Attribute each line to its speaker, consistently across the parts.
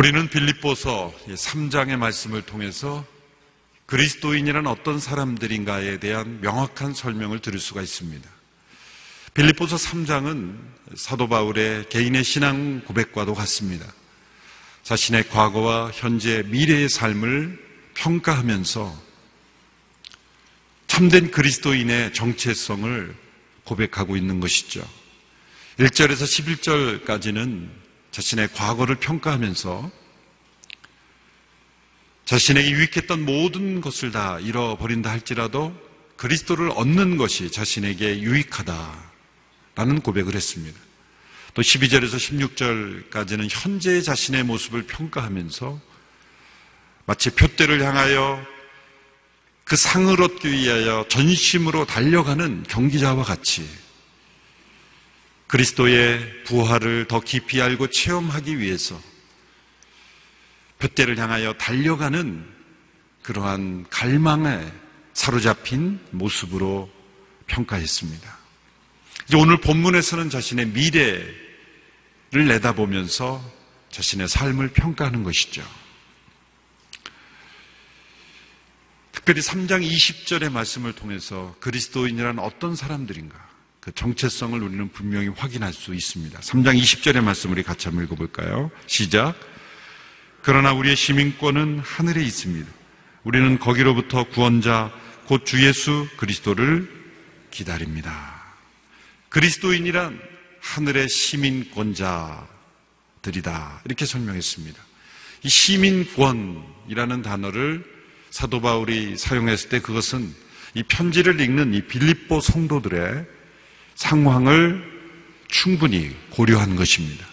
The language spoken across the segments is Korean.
Speaker 1: 우리는 빌립보서 3장의 말씀을 통해서 그리스도인이란 어떤 사람들인가에 대한 명확한 설명을 들을 수가 있습니다. 빌립보서 3장은 사도 바울의 개인의 신앙 고백과도 같습니다. 자신의 과거와 현재, 미래의 삶을 평가하면서 참된 그리스도인의 정체성을 고백하고 있는 것이죠. 1절에서 11절까지는 자신의 과거를 평가하면서 자신에게 유익했던 모든 것을 다 잃어버린다 할지라도 그리스도를 얻는 것이 자신에게 유익하다라는 고백을 했습니다. 또 12절에서 16절까지는 현재의 자신의 모습을 평가하면서 마치 표대를 향하여 그 상을 얻기 위하여 전심으로 달려가는 경기자와 같이 그리스도의 부활을 더 깊이 알고 체험하기 위해서 표대를 향하여 달려가는 그러한 갈망에 사로잡힌 모습으로 평가했습니다. 이제 오늘 본문에서는 자신의 미래를 내다보면서 자신의 삶을 평가하는 것이죠. 특별히 3장 20절의 말씀을 통해서 그리스도인이란 어떤 사람들인가 그 정체성을 우리는 분명히 확인할 수 있습니다. 3장 20절의 말씀 우리 같이 한번 읽어볼까요? 시작. 그러나 우리의 시민권은 하늘에 있습니다. 우리는 거기로부터 구원자 곧 주 예수 그리스도를 기다립니다. 그리스도인이란 하늘의 시민권자들이다. 이렇게 설명했습니다. 이 시민권이라는 단어를 사도 바울이 사용했을 때 그것은 이 편지를 읽는 이 빌립보 성도들의 상황을 충분히 고려한 것입니다.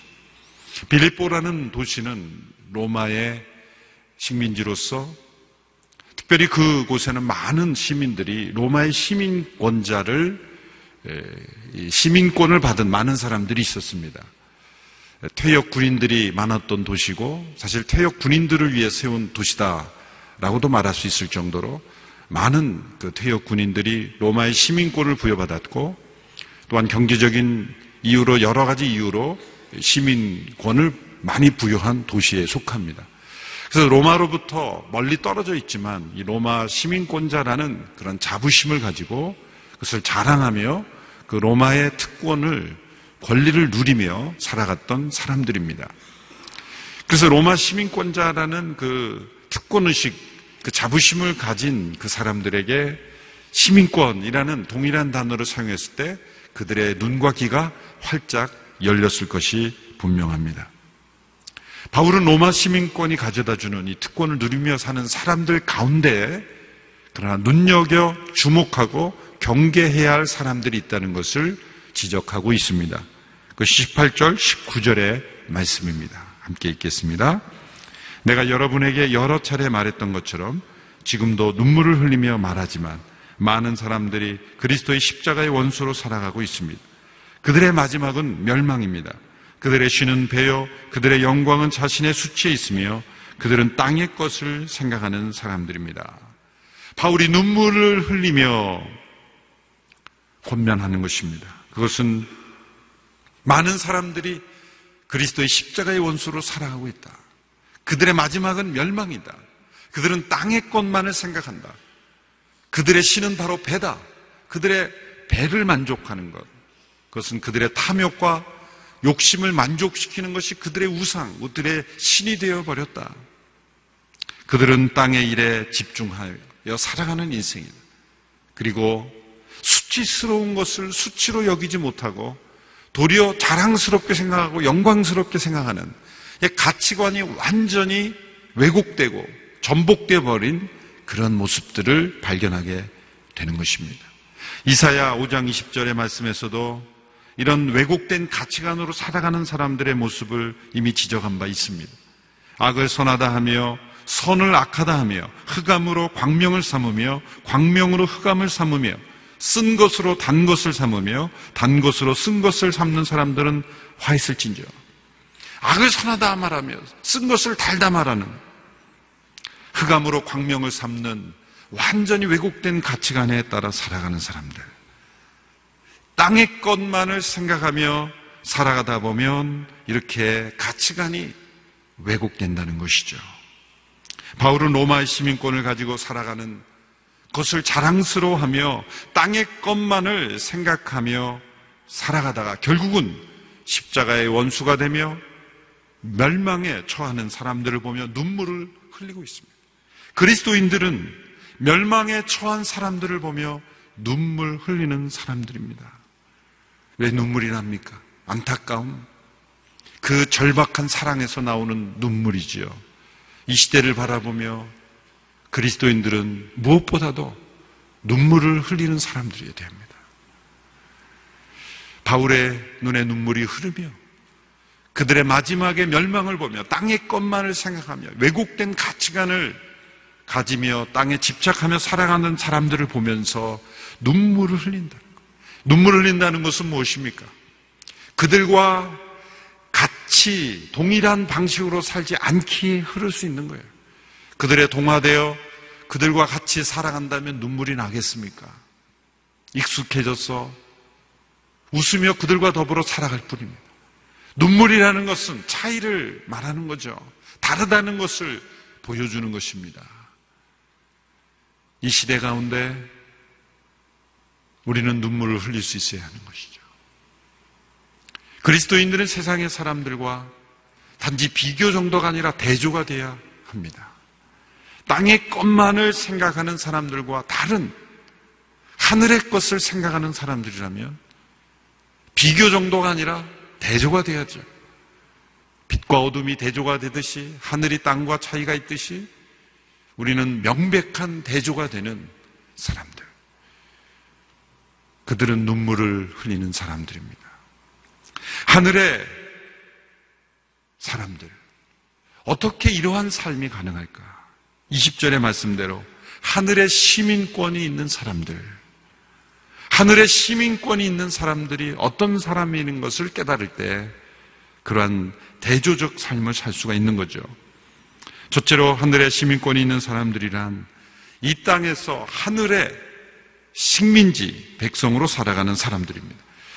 Speaker 1: 빌립보라는 도시는 로마의 식민지로서 특별히 그곳에는 많은 시민들이 로마의 시민권자를 시민권을 받은 많은 사람들이 있었습니다. 퇴역 군인들이 많았던 도시고 사실 퇴역 군인들을 위해 세운 도시다 라고도 말할 수 있을 정도로 많은 그 퇴역 군인들이 로마의 시민권을 부여받았고 또한 경제적인 이유로 여러 가지 이유로 시민권을 많이 부여한 도시에 속합니다. 그래서 로마로부터 멀리 떨어져 있지만 이 로마 시민권자라는 그런 자부심을 가지고 그것을 자랑하며 그 로마의 특권을 권리를 누리며 살아갔던 사람들입니다. 그래서 로마 시민권자라는 그 특권의식, 그 자부심을 가진 그 사람들에게 시민권이라는 동일한 단어를 사용했을 때 그들의 눈과 귀가 활짝 열렸을 것이 분명합니다. 바울은 로마 시민권이 가져다 주는 이 특권을 누리며 사는 사람들 가운데 그러나 눈여겨 주목하고 경계해야 할 사람들이 있다는 것을 지적하고 있습니다. 그 18절, 19절의 말씀입니다. 함께 읽겠습니다. 내가 여러분에게 여러 차례 말했던 것처럼 지금도 눈물을 흘리며 말하지만 많은 사람들이 그리스도의 십자가의 원수로 살아가고 있습니다. 그들의 마지막은 멸망입니다. 그들의 쉬는 배요, 그들의 영광은 자신의 수치에 있으며 그들은 땅의 것을 생각하는 사람들입니다. 바울이 눈물을 흘리며 권면하는 것입니다. 그것은 많은 사람들이 그리스도의 십자가의 원수로 살아가고 있다. 그들의 마지막은 멸망이다. 그들은 땅의 것만을 생각한다. 그들의 신은 바로 배다. 그들의 배를 만족하는 것. 그것은 그들의 탐욕과 욕심을 만족시키는 것이 그들의 우상, 그들의 신이 되어 버렸다. 그들은 땅의 일에 집중하여 살아가는 인생이다. 그리고 수치스러운 것을 수치로 여기지 못하고 도리어 자랑스럽게 생각하고 영광스럽게 생각하는 가치관이 완전히 왜곡되고 전복되어 버린 그런 모습들을 발견하게 되는 것입니다. 이사야 5장 20절의 말씀에서도 이런 왜곡된 가치관으로 살아가는 사람들의 모습을 이미 지적한 바 있습니다. 악을 선하다 하며 선을 악하다 하며 흑암으로 광명을 삼으며 광명으로 흑암을 삼으며 쓴 것으로 단 것을 삼으며 단 것으로 쓴 것을 삼는 사람들은 화 있을진저. 악을 선하다 말하며 쓴 것을 달다 말하는 흑암으로 광명을 삼는 완전히 왜곡된 가치관에 따라 살아가는 사람들. 땅의 것만을 생각하며 살아가다 보면 이렇게 가치관이 왜곡된다는 것이죠. 바울은 로마의 시민권을 가지고 살아가는 것을 자랑스러워하며 땅의 것만을 생각하며 살아가다가 결국은 십자가의 원수가 되며 멸망에 처하는 사람들을 보며 눈물을 흘리고 있습니다. 그리스도인들은 멸망에 처한 사람들을 보며 눈물 흘리는 사람들입니다. 왜 눈물이 납니까? 안타까움. 그 절박한 사랑에서 나오는 눈물이지요. 이 시대를 바라보며 그리스도인들은 무엇보다도 눈물을 흘리는 사람들이어야 됩니다. 바울의 눈에 눈물이 흐르며 그들의 마지막의 mel망을 보며 땅의 것만을 생각하며 왜곡된 가치관을 가지며 땅에 집착하며 살아가는 사람들을 보면서 눈물을 흘린다는 것. 눈물을 흘린다는 것은 무엇입니까? 그들과 같이 동일한 방식으로 살지 않기에 흐를 수 있는 거예요. 그들의 동화되어 그들과 같이 살아간다면 눈물이 나겠습니까? 익숙해져서 웃으며 그들과 더불어 살아갈 뿐입니다. 눈물이라는 것은 차이를 말하는 거죠. 다르다는 것을 보여주는 것입니다. 이 시대 가운데 우리는 눈물을 흘릴 수 있어야 하는 것이죠. 그리스도인들은 세상의 사람들과 단지 비교 정도가 아니라 대조가 돼야 합니다. 땅의 것만을 생각하는 사람들과 다른 하늘의 것을 생각하는 사람들이라면 비교 정도가 아니라 대조가 돼야죠. 빛과 어둠이 대조가 되듯이 하늘이 땅과 차이가 있듯이 우리는 명백한 대조가 되는 사람들. 그들은 눈물을 흘리는 사람들입니다. 하늘의 사람들. 어떻게 이러한 삶이 가능할까? 20절의 말씀대로 하늘의 시민권이 있는 사람들. 하늘의 시민권이 있는 사람들이 어떤 사람인 것을 깨달을 때 그러한 대조적 삶을 살 수가 있는 거죠. 첫째로 하늘의 시민권이 있는 사람들이란 이 땅에서 하늘의 식민지, 백성으로 살아가는 사람들입니다.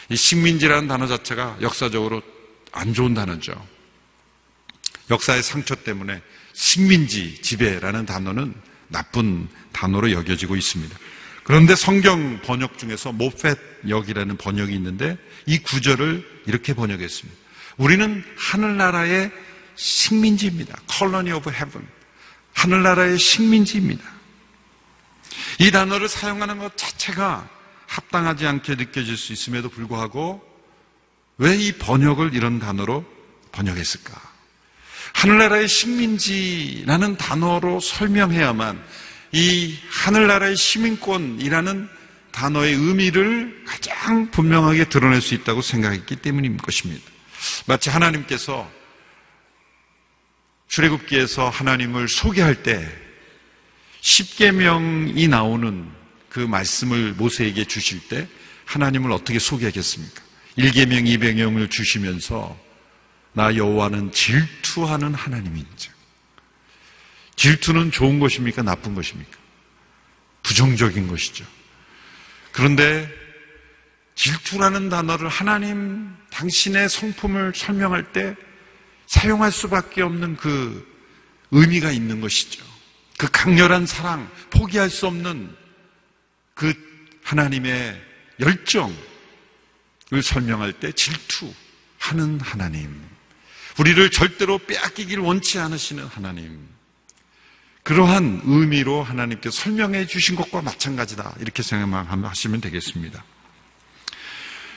Speaker 1: 이 식민지라는 단어 자체가 역사적으로 안 좋은 단어죠. 역사의 상처 때문에 식민지, 지배라는 단어는 나쁜 단어로 여겨지고 있습니다. 그런데 성경 번역 중에서 모펫 역이라는 번역이 있는데 이 구절을 이렇게 번역했습니다. 우리는 하늘나라의 식민지입니다. Colony of Heaven. 하늘나라의 식민지입니다. 이 단어를 사용하는 것 자체가 합당하지 않게 느껴질 수 있음에도 불구하고 왜 이 번역을 이런 단어로 번역했을까? 하늘나라의 식민지라는 단어로 설명해야만 이 하늘나라의 시민권이라는 단어의 의미를 가장 분명하게 드러낼 수 있다고 생각했기 때문인 것입니다. 마치 하나님께서 출애굽기에서 하나님을 소개할 때 십계명이 나오는 그 말씀을 모세에게 주실 때 하나님을 어떻게 소개하겠습니까? 1계명, 2계명을 주시면서 나 여호와는 질투하는 하나님인지 질투는 좋은 것입니까? 나쁜 것입니까? 부정적인 것이죠. 그런데 질투라는 단어를 하나님 당신의 성품을 설명할 때 사용할 수밖에 없는 그 의미가 있는 것이죠. 그 강렬한 사랑, 포기할 수 없는 그 하나님의 열정을 설명할 때 질투하는 하나님. 우리를 절대로 빼앗기길 원치 않으시는 하나님. 그러한 의미로 하나님께 설명해 주신 것과 마찬가지다. 이렇게 생각하시면 되겠습니다.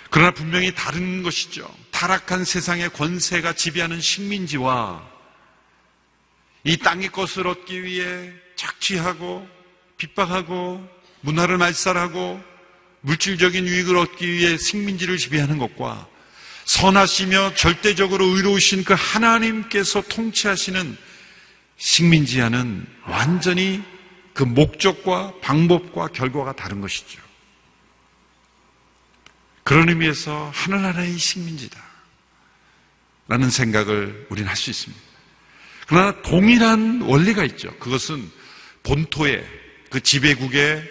Speaker 1: 그러나 분명히 다른 것이죠. 타락한 세상의 권세가 지배하는 식민지와 이 땅의 것을 얻기 위해 착취하고 핍박하고 문화를 말살하고 물질적인 유익을 얻기 위해 식민지를 지배하는 것과 선하시며 절대적으로 의로우신 그 하나님께서 통치하시는 식민지와는 완전히 그 목적과 방법과 결과가 다른 것이죠. 그런 의미에서 하늘나라의 식민지다. 라는 생각을 우리는 할 수 있습니다. 그러나 동일한 원리가 있죠. 그것은 본토에 그 지배국의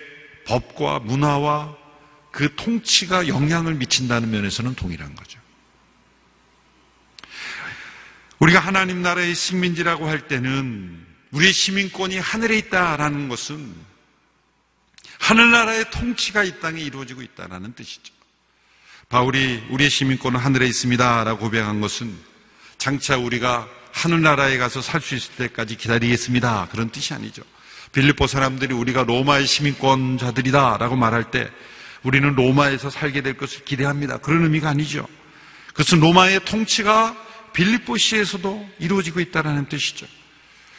Speaker 1: 법과 문화와 그 통치가 영향을 미친다는 면에서는 동일한 거죠. 우리가 하나님 나라의 식민지라고 할 때는 우리의 시민권이 하늘에 있다라는 것은 하늘나라의 통치가 이 땅에 이루어지고 있다는 뜻이죠. 바울이 우리의 시민권은 하늘에 있습니다라고 고백한 것은 장차 우리가 하늘나라에 가서 살 수 있을 때까지 기다리겠습니다. 그런 뜻이 아니죠. 빌립보 사람들이 우리가 로마의 시민권자들이다라고 말할 때 우리는 로마에서 살게 될 것을 기대합니다. 그런 의미가 아니죠. 그것은 로마의 통치가 빌립보시에서도 이루어지고 있다는 뜻이죠.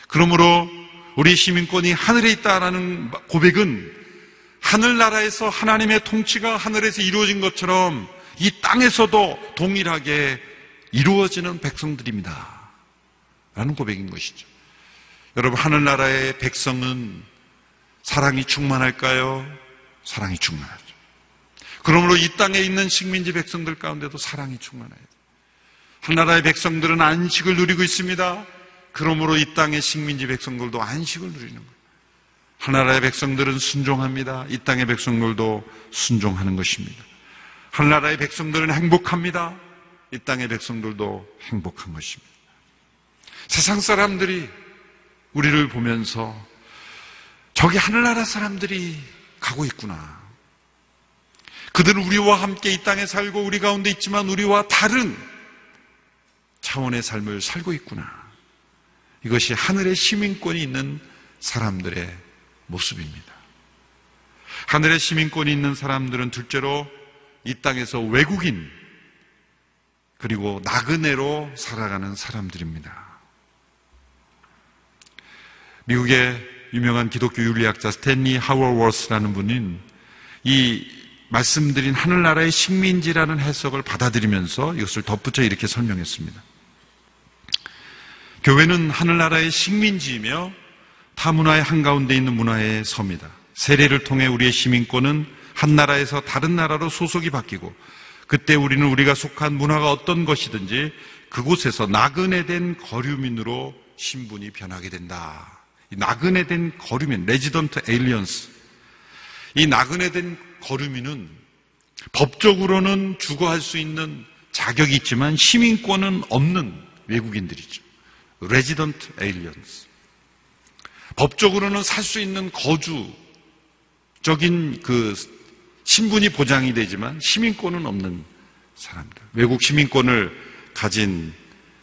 Speaker 1: 그러므로 우리 시민권이 하늘에 있다라는 고백은 하늘나라에서 하나님의 통치가 하늘에서 이루어진 것처럼 이 땅에서도 동일하게 이루어지는 백성들입니다. 라는 고백인 것이죠. 여러분, 하늘나라의 백성은 사랑이 충만할까요? 사랑이 충만하죠. 그러므로 이 땅에 있는 식민지 백성들 가운데도 사랑이 충만해요. 하나라의 백성들은 안식을 누리고 있습니다. 그러므로 이 땅의 식민지 백성들도 안식을 누리는 거예요. 하나라의 백성들은 순종합니다. 이 땅의 백성들도 순종하는 것입니다. 하나라의 백성들은 행복합니다. 이 땅의 백성들도 행복한 것입니다. 세상 사람들이 우리를 보면서 저기 하늘나라 사람들이 가고 있구나. 그들은 우리와 함께 이 땅에 살고 우리 가운데 있지만 우리와 다른 차원의 삶을 살고 있구나. 이것이 하늘의 시민권이 있는 사람들의 모습입니다. 하늘의 시민권이 있는 사람들은 둘째로 이 땅에서 외국인 그리고 나그네로 살아가는 사람들입니다. 미국의 유명한 기독교 윤리학자 스탠리 하워워스라는 분은 이 말씀드린 하늘나라의 식민지라는 해석을 받아들이면서 이것을 덧붙여 이렇게 설명했습니다. 교회는 하늘나라의 식민지이며 타 문화의 한가운데 있는 문화의 섬이다. 세례를 통해 우리의 시민권은 한 나라에서 다른 나라로 소속이 바뀌고 그때 우리는 우리가 속한 문화가 어떤 것이든지 그곳에서 나그네 된 거류민으로 신분이 변하게 된다. 이 나그네 된 거류민, resident aliens. 이 나그네 된 거류민은 법적으로는 주거할 수 있는 자격이 있지만 시민권은 없는 외국인들이죠. resident aliens. 법적으로는 살 수 있는 거주적인 그 신분이 보장이 되지만 시민권은 없는 사람들. 외국 시민권을 가진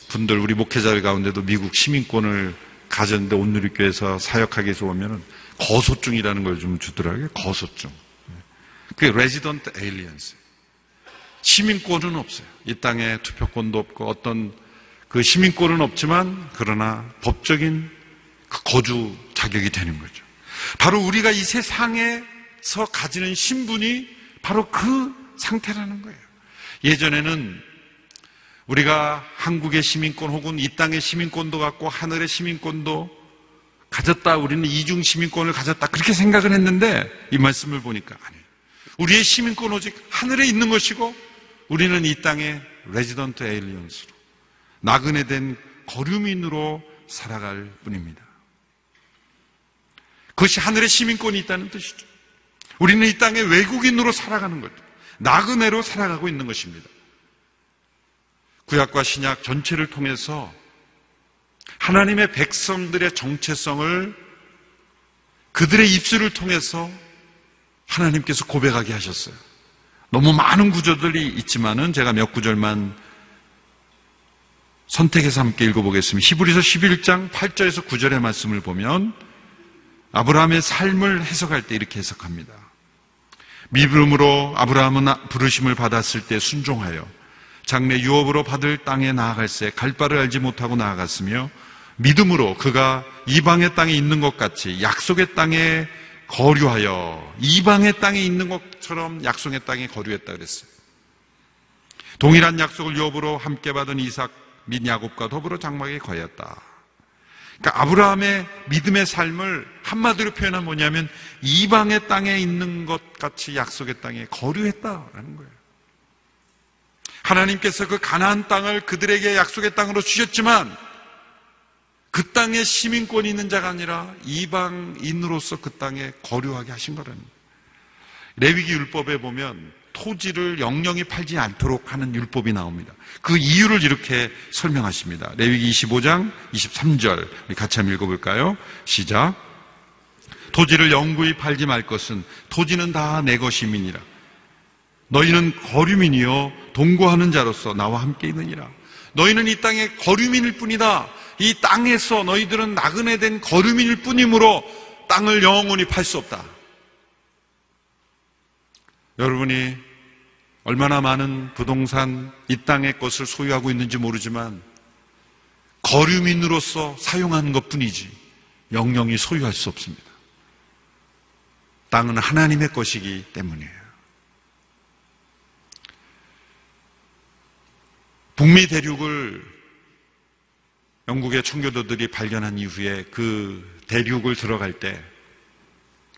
Speaker 1: 분들, 우리 목회자들 가운데도 미국 시민권을 가졌는데 온누리교회에서 사역하기 위해서 오면은 거소증이라는 걸 좀 주더라고요. 거소증. 그게 resident aliens. 시민권은 없어요. 이 땅에 투표권도 없고 어떤 그 시민권은 없지만 그러나 법적인 그 거주 자격이 되는 거죠. 바로 우리가 이 세상에서 가지는 신분이 바로 그 상태라는 거예요. 예전에는 우리가 한국의 시민권 혹은 이 땅의 시민권도 갖고 하늘의 시민권도 가졌다. 우리는 이중 시민권을 가졌다. 그렇게 생각을 했는데 이 말씀을 보니까 아니에요. 우리의 시민권 오직 하늘에 있는 것이고 우리는 이 땅의 resident aliens로 나그네 된 거류민으로 살아갈 뿐입니다. 그것이 하늘의 시민권이 있다는 뜻이죠. 우리는 이 땅의 외국인으로 살아가는 거죠. 나그네로 살아가고 있는 것입니다. 구약과 신약 전체를 통해서 하나님의 백성들의 정체성을 그들의 입술을 통해서 하나님께서 고백하게 하셨어요. 너무 많은 구절들이 있지만은 제가 몇 구절만 선택해서 함께 읽어보겠습니다. 히브리서 11장 8절에서 9절의 말씀을 보면 아브라함의 삶을 해석할 때 이렇게 해석합니다. 미브름으로 아브라함은 부르심을 받았을 때 순종하여 장래 유업으로 받을 땅에 나아갈새 갈 바를 알지 못하고 나아갔으며 믿음으로 그가 이방의 땅에 있는 것 같이 약속의 땅에 거류하여 이방의 땅에 있는 것처럼 약속의 땅에 거류했다 그랬어요. 동일한 약속을 유업으로 함께 받은 이삭 및 야곱과 더불어 장막에 거했다. 그러니까 아브라함의 믿음의 삶을 한마디로 표현하면 뭐냐면 이방의 땅에 있는 것 같이 약속의 땅에 거류했다라는 거예요. 하나님께서 그 가나안 땅을 그들에게 약속의 땅으로 주셨지만 그 땅에 시민권이 있는 자가 아니라 이방인으로서 그 땅에 거류하게 하신 거라는 거예요. 레위기 율법에 보면 토지를 영영이 팔지 않도록 하는 율법이 나옵니다. 그 이유를 이렇게 설명하십니다. 레위기 25장 23절 우리 같이 한번 읽어볼까요? 시작. 토지를 영구히 팔지 말 것은 토지는 다 내 것임이니라. 너희는 거류민이요 동거하는 자로서 나와 함께 있느니라. 너희는 이 땅의 거류민일 뿐이다. 이 땅에서 너희들은 나그네 된 거류민일 뿐이므로 땅을 영원히 팔 수 없다. 여러분이 얼마나 많은 부동산 이 땅의 것을 소유하고 있는지 모르지만 거류민으로서 사용하는 것 뿐이지 영영이 소유할 수 없습니다. 땅은 하나님의 것이기 때문이에요. 북미 대륙을 영국의 청교도들이 발견한 이후에 그 대륙을 들어갈 때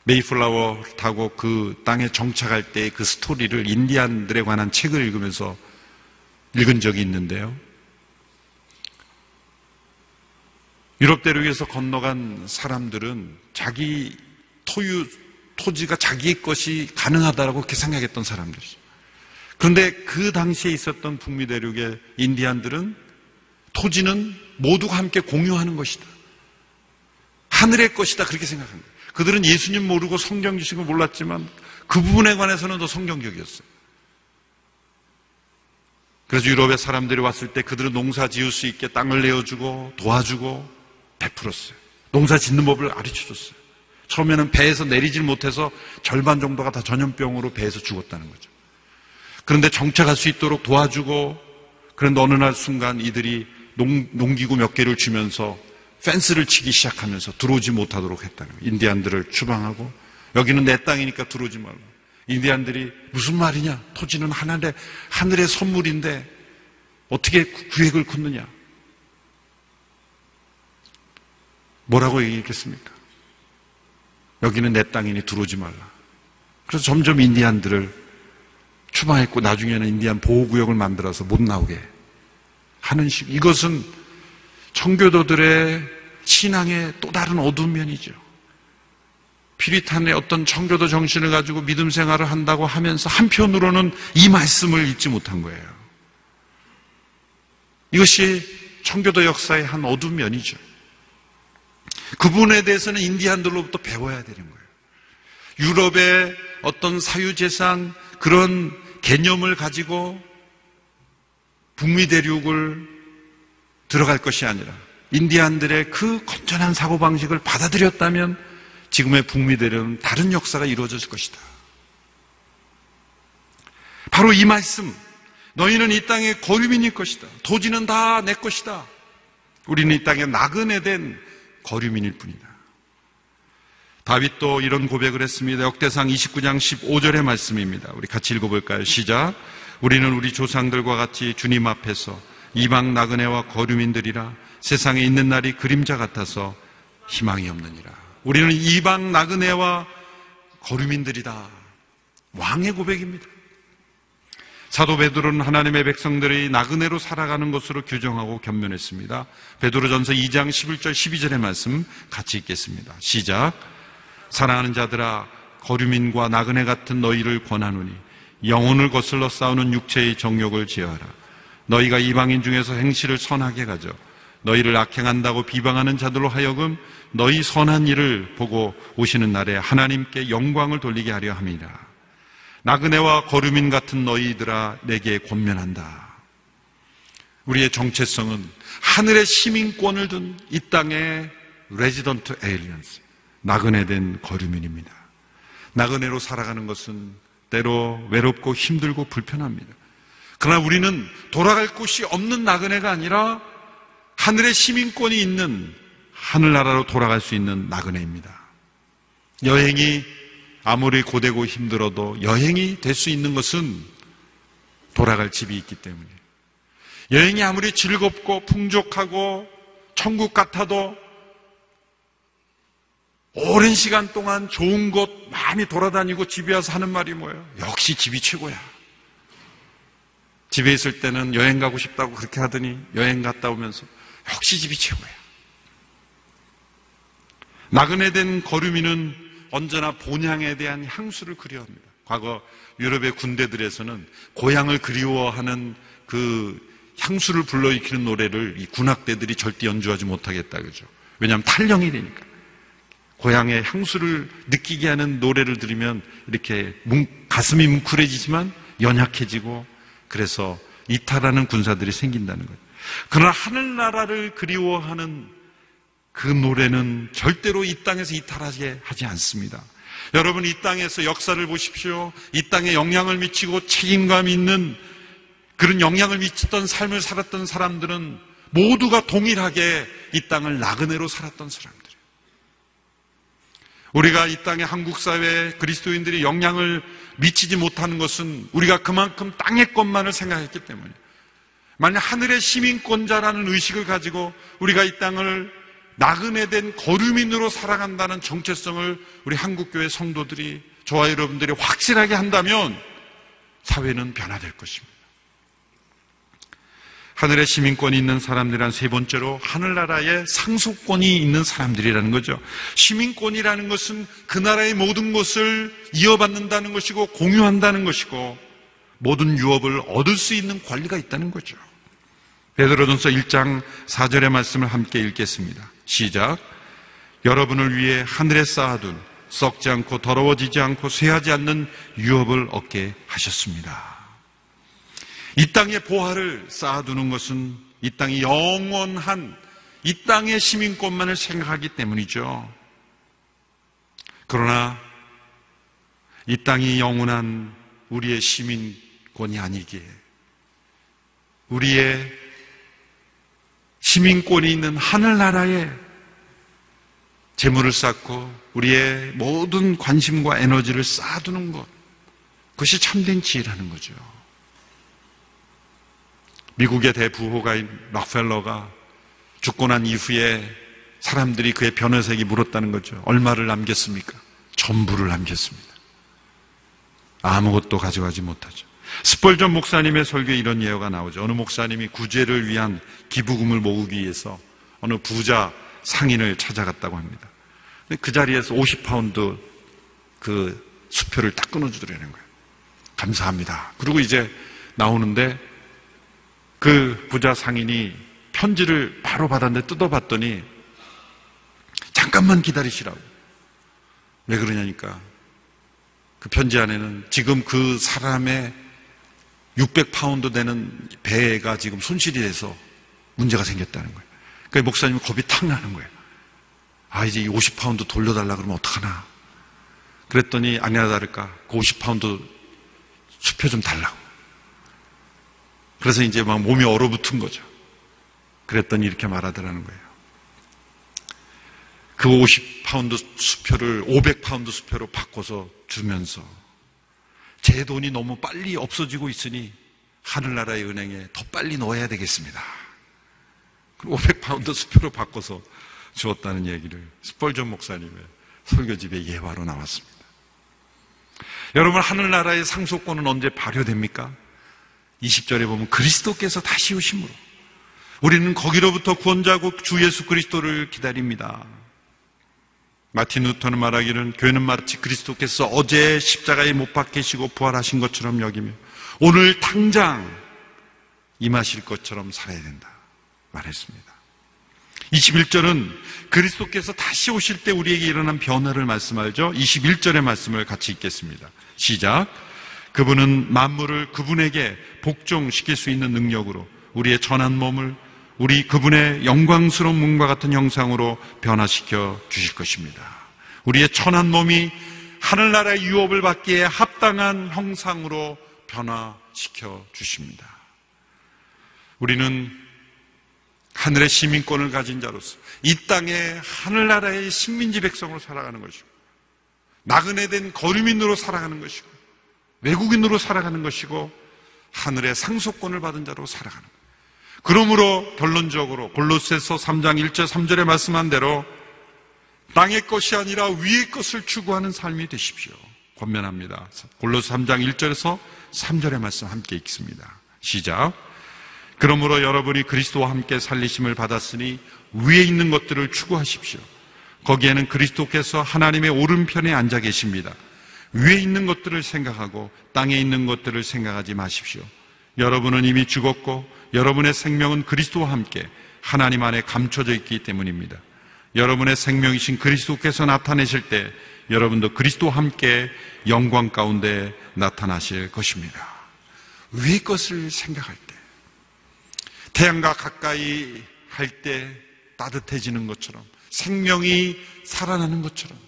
Speaker 1: 메이플라워 타고 그 땅에 정착할 때 그 스토리를 인디안들에 관한 책을 읽으면서 읽은 적이 있는데요. 유럽 대륙에서 건너간 사람들은 자기 토유, 토지가 자기의 것이 가능하다라고 그렇게 생각했던 사람들이죠. 그런데 그 당시에 있었던 북미 대륙의 인디안들은 토지는 모두가 함께 공유하는 것이다. 하늘의 것이다. 그렇게 거예요. 그들은 예수님 모르고 성경 지식을 몰랐지만 그 부분에 관해서는 더 성경적이었어요. 그래서 유럽의 사람들이 왔을 때 그들은 농사 지을 수 있게 땅을 내어주고 도와주고 베풀었어요. 농사 짓는 법을 가르쳐 줬어요. 처음에는 배에서 내리질 못해서 절반 정도가 다 전염병으로 배에서 죽었다는 거죠. 그런데 정착할 수 있도록 도와주고 그런데 어느 날 순간 이들이 농, 농기구 몇 개를 주면서 펜스를 치기 시작하면서 들어오지 못하도록 했다는 거예요. 인디안들을 추방하고 여기는 내 땅이니까 들어오지 말고. 인디안들이 무슨 말이냐? 토지는 하늘의, 하늘의 선물인데 어떻게 구획을 굳느냐? 뭐라고 얘기했겠습니까? 여기는 내 땅이니 들어오지 말라. 그래서 점점 인디안들을 추방했고 나중에는 인디안 보호구역을 만들어서 못 나오게 하는 식. 이것은 청교도들의 신앙의 또 다른 어두운 면이죠. 피리탄의 어떤 청교도 정신을 가지고 믿음 생활을 한다고 하면서 한편으로는 이 말씀을 읽지 못한 거예요. 이것이 청교도 역사의 한 어두운 면이죠. 그 부분에 대해서는 인디안들로부터 배워야 되는 거예요. 유럽의 어떤 사유재산 그런 개념을 가지고 북미 대륙을 들어갈 것이 아니라 인디안들의 그 건전한 사고방식을 받아들였다면 지금의 북미 대륙은 다른 역사가 이루어졌을 것이다. 바로 이 말씀. 너희는 이 땅의 거류민일 것이다. 토지는 다 내 것이다. 우리는 이 땅에 나그네 된 거류민일 뿐이다. 다윗도 이런 고백을 했습니다. 역대상 29장 15절의 말씀입니다. 우리 같이 읽어볼까요? 시작. 우리는 우리 조상들과 같이 주님 앞에서 이방 나그네와 거류민들이라 세상에 있는 날이 그림자 같아서 희망이 없느니라. 우리는 이방 나그네와 거류민들이다. 왕의 고백입니다. 사도 베드로는 하나님의 백성들이 나그네로 살아가는 것으로 규정하고 견면했습니다. 베드로전서 2장 11절 12절의 말씀 같이 읽겠습니다. 시작. 사랑하는 자들아 거류민과 나그네 같은 너희를 권하노니 영혼을 거슬러 싸우는 육체의 정욕을 제어하라. 너희가 이방인 중에서 행실을 선하게 가져 너희를 악행한다고 비방하는 자들로 하여금 너희 선한 일을 보고 오시는 날에 하나님께 영광을 돌리게 하려 함이라. 나그네와 거류민 같은 너희들아 내게 권면한다. 우리의 정체성은 하늘의 시민권을 둔 이 땅의 resident aliens, 나그네 된 거류민입니다. 나그네로 살아가는 것은 때로 외롭고 힘들고 불편합니다. 그러나 우리는 돌아갈 곳이 없는 나그네가 아니라 하늘의 시민권이 있는 하늘나라로 돌아갈 수 있는 나그네입니다. 여행이 아무리 고되고 힘들어도 여행이 될 수 있는 것은 돌아갈 집이 있기 때문에 여행이 아무리 즐겁고 풍족하고 천국 같아도 오랜 시간 동안 좋은 곳 많이 돌아다니고 집에 와서 하는 말이 뭐예요? 역시 집이 최고야. 집에 있을 때는 여행 가고 싶다고 그렇게 하더니 여행 갔다 오면서 역시 집이 최고야. 나그네 된 거류민은 언제나 본향에 대한 향수를 그리워합니다. 과거 유럽의 군대들에서는 고향을 그리워하는 그 향수를 불러일으키는 노래를 이 군악대들이 절대 연주하지 못하겠다 그죠. 왜냐하면 탈령이 되니까. 고향의 향수를 느끼게 하는 노래를 들으면 이렇게 뭉, 가슴이 뭉클해지지만 연약해지고 그래서 이탈하는 군사들이 생긴다는 거예요. 그러나 하늘나라를 그리워하는 그 노래는 절대로 이 땅에서 이탈하게 하지 않습니다. 여러분 이 땅에서 역사를 보십시오. 이 땅에 영향을 미치고 책임감 있는 그런 영향을 미쳤던 삶을 살았던 사람들은 모두가 동일하게 이 땅을 나그네로 살았던 사람들이에요. 우리가 이 땅의 한국 사회에 그리스도인들이 영향을 미치지 못하는 것은 우리가 그만큼 땅의 것만을 생각했기 때문이에요. 만약 하늘의 시민권자라는 의식을 가지고 우리가 이 땅을 나그네 된 거류민으로 살아간다는 정체성을 우리 한국교회 성도들이 저와 여러분들이 확실하게 한다면 사회는 변화될 것입니다. 하늘의 시민권이 있는 사람들이란 세 번째로 하늘나라의 상속권이 있는 사람들이라는 거죠. 시민권이라는 것은 그 나라의 모든 것을 이어받는다는 것이고 공유한다는 것이고 모든 유업을 얻을 수 있는 권리가 있다는 거죠. 베드로전서 1장 4절의 말씀을 함께 읽겠습니다. 시작. 여러분을 위해 하늘에 쌓아둔 썩지 않고 더러워지지 않고 쇠하지 않는 유업을 얻게 하셨습니다. 이 땅의 보화를 쌓아두는 것은 이 땅이 영원한 이 땅의 시민권만을 생각하기 때문이죠. 그러나 이 땅이 영원한 우리의 시민권이 아니기에 우리의 시민권이 있는 하늘나라에 재물을 쌓고 우리의 모든 관심과 에너지를 쌓아두는 것 그것이 참된 지혜라는 거죠. 미국의 대부호가인 락펠러가 죽고 난 이후에 사람들이 그의 변호사에게 물었다는 거죠. 얼마를 남겼습니까? 전부를 남겼습니다. 아무것도 가져가지 못하죠. 스펄전 목사님의 설교에 이런 예화가 나오죠. 어느 목사님이 구제를 위한 기부금을 모으기 위해서 어느 부자 상인을 찾아갔다고 합니다. 그 자리에서 50파운드 그 수표를 딱 끊어주더라는 거예요. 감사합니다. 그리고 이제 나오는데 그 부자 상인이 편지를 바로 받았는데 뜯어봤더니 잠깐만 기다리시라고. 왜 그러냐니까 그 편지 안에는 지금 그 사람의 600파운드 되는 배가 지금 손실이 돼서 문제가 생겼다는 거예요. 그러니까 목사님 겁이 탁 나는 거예요. 아, 이제 이 50파운드 돌려달라 그러면 어떡하나. 그랬더니 아니나 다를까. 그 50파운드 수표 좀 달라고. 그래서 이제 막 몸이 얼어붙은 거죠. 그랬더니 이렇게 말하더라는 거예요. 그 50파운드 수표를 500파운드 수표로 바꿔서 주면서 제 돈이 너무 빨리 없어지고 있으니 하늘나라의 은행에 더 빨리 넣어야 되겠습니다. 500파운드 수표로 바꿔서 주었다는 얘기를 스펄전 목사님의 설교집의 예화로 나왔습니다. 여러분 하늘나라의 상속권은 언제 발효됩니까? 20절에 보면 그리스도께서 다시 오심으로 우리는 거기로부터 구원자고 주 예수 그리스도를 기다립니다. 마틴 루터는 말하기를 교회는 마치 그리스도께서 어제 십자가에 못 박히시고 부활하신 것처럼 여기며 오늘 당장 임하실 것처럼 살아야 된다 말했습니다. 21절은 그리스도께서 다시 오실 때 우리에게 일어난 변화를 말씀하죠. 21절의 말씀을 같이 읽겠습니다. 시작. 그분은 만물을 그분에게 복종시킬 수 있는 능력으로 우리의 전한 몸을 우리 그분의 영광스러운 몸과 같은 형상으로 변화시켜 주실 것입니다. 우리의 천한 몸이 하늘나라의 유업을 받기에 합당한 형상으로 변화시켜 주십니다. 우리는 하늘의 시민권을 가진 자로서 이 땅에 하늘나라의 식민지 백성으로 살아가는 것이고 나그네 된 거류민으로 살아가는 것이고 외국인으로 살아가는 것이고 하늘의 상속권을 받은 자로 살아가는 것. 그러므로 결론적으로 골로새서 3장 1절 3절에 말씀한 대로 땅의 것이 아니라 위의 것을 추구하는 삶이 되십시오. 권면합니다. 골로새 3장 1절에서 3절의 말씀 함께 읽습니다. 시작. 그러므로 여러분이 그리스도와 함께 살리심을 받았으니 위에 있는 것들을 추구하십시오. 거기에는 그리스도께서 하나님의 오른편에 앉아 계십니다. 위에 있는 것들을 생각하고 땅에 있는 것들을 생각하지 마십시오. 여러분은 이미 죽었고 여러분의 생명은 그리스도와 함께 하나님 안에 감춰져 있기 때문입니다. 여러분의 생명이신 그리스도께서 나타내실 때 여러분도 그리스도와 함께 영광 가운데 나타나실 것입니다. 위의 것을 생각할 때 태양과 가까이 할 때 따뜻해지는 것처럼 생명이 살아나는 것처럼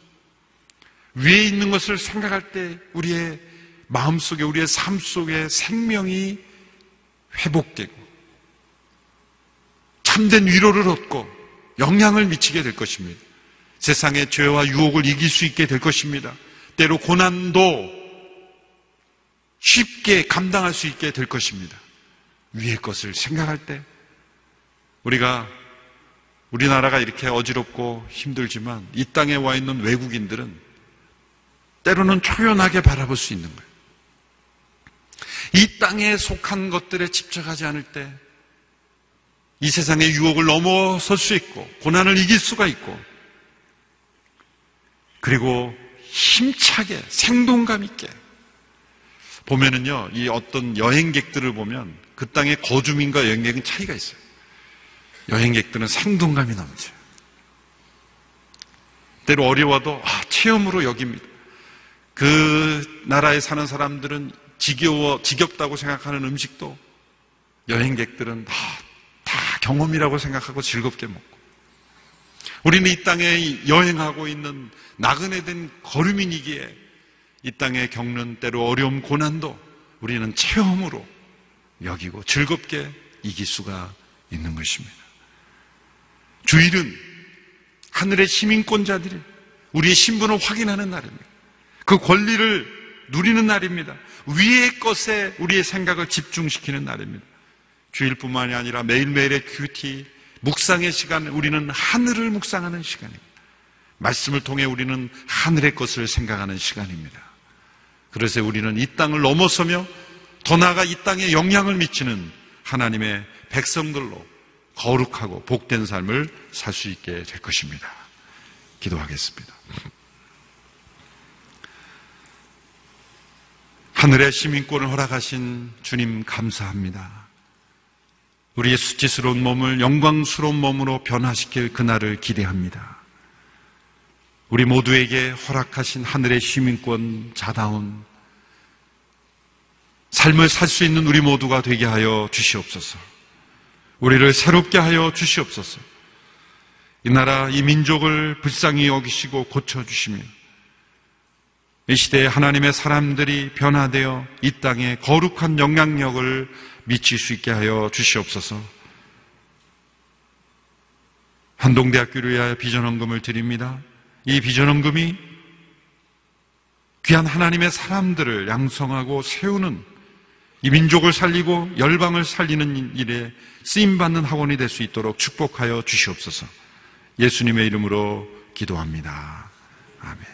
Speaker 1: 위에 있는 것을 생각할 때 우리의 마음 속에 우리의 삶 속에 생명이 회복되고 참된 위로를 얻고 영향을 미치게 될 것입니다. 세상의 죄와 유혹을 이길 수 있게 될 것입니다. 때로 고난도 쉽게 감당할 수 있게 될 것입니다. 위의 것을 생각할 때 우리가 우리나라가 이렇게 어지럽고 힘들지만 이 땅에 와 있는 외국인들은 때로는 초연하게 바라볼 수 있는 거예요. 이 땅에 속한 것들에 집착하지 않을 때 이 세상의 유혹을 넘어설 수 있고 고난을 이길 수가 있고 그리고 힘차게 생동감 있게 보면은요 이 어떤 여행객들을 보면 그 땅의 거주민과 여행객은 차이가 있어요. 여행객들은 생동감이 넘쳐요. 때로 어려워도 아, 체험으로 여깁니다. 그 나라에 사는 사람들은 지겨워, 지겹다고 생각하는 음식도 여행객들은 다, 다 경험이라고 생각하고 즐겁게 먹고 우리는 이 땅에 여행하고 있는 나그네 된 거류민이기에 이 땅에 겪는 때로 어려움 고난도 우리는 체험으로 여기고 즐겁게 이길 수가 있는 것입니다. 주일은 하늘의 시민권자들이 우리의 신분을 확인하는 날입니다. 그 권리를 누리는 날입니다. 위의 것에 우리의 생각을 집중시키는 날입니다. 주일뿐만이 아니라 매일매일의 큐티, 묵상의 시간, 우리는 하늘을 묵상하는 시간입니다. 말씀을 통해 우리는 하늘의 것을 생각하는 시간입니다. 그래서 우리는 이 땅을 넘어서며 더 나아가 이 땅에 영향을 미치는 하나님의 백성들로 거룩하고 복된 삶을 살 수 있게 될 것입니다. 기도하겠습니다. 하늘의 시민권을 허락하신 주님 감사합니다. 우리의 수치스러운 몸을 영광스러운 몸으로 변화시킬 그날을 기대합니다. 우리 모두에게 허락하신 하늘의 시민권 자다운 삶을 살 수 있는 우리 모두가 되게 하여 주시옵소서. 우리를 새롭게 하여 주시옵소서. 이 나라, 이 민족을 불쌍히 여기시고 고쳐주시며 이 시대에 하나님의 사람들이 변화되어 이 땅에 거룩한 영향력을 미칠 수 있게 하여 주시옵소서. 한동대학교를 위하여 비전헌금을 드립니다. 이 비전헌금이 귀한 하나님의 사람들을 양성하고 세우는 이 민족을 살리고 열방을 살리는 일에 쓰임받는 학원이 될 수 있도록 축복하여 주시옵소서. 예수님의 이름으로 기도합니다. 아멘.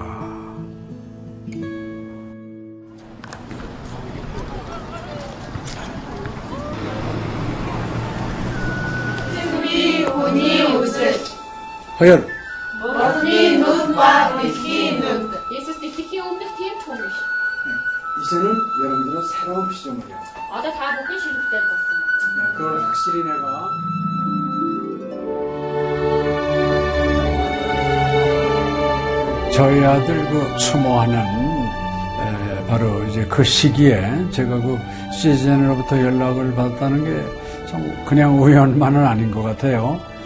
Speaker 2: 허혈.
Speaker 3: 이제는 여러분들은 새로운 시점을 해요.
Speaker 2: 아다 다 먹기 싫을 때 봤어.
Speaker 3: 그걸 확실히 내가 저희 아들 그 추모하는 에, 바로 이제 그 시기에 제가 그 시즌으로부터 연락을 받았다는 게 참 그냥 우연만은 아닌 것 같아요.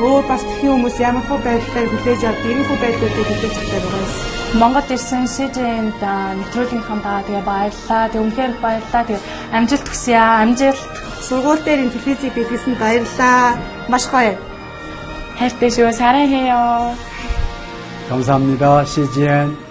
Speaker 4: өөр бас тхэн хүмүүс ямар хөө байдлаар хүлээж авд ийм хөө байдлуудыг хүлээж авдаг байгаа юм.
Speaker 5: Монгол ирсэн СЖН-д нэвтрүүлгийнхаа даа тэгээ баярлаа. Тэг үнхээр их баярлаа. Тэг амжилт хүсье аа. Амжилт.
Speaker 4: Сургууль дээр ин телевизийг бидлсэн баярлаа. Маш гоё.
Speaker 5: хайртай шүү. 사랑해요.
Speaker 3: 감사합니다. CGN.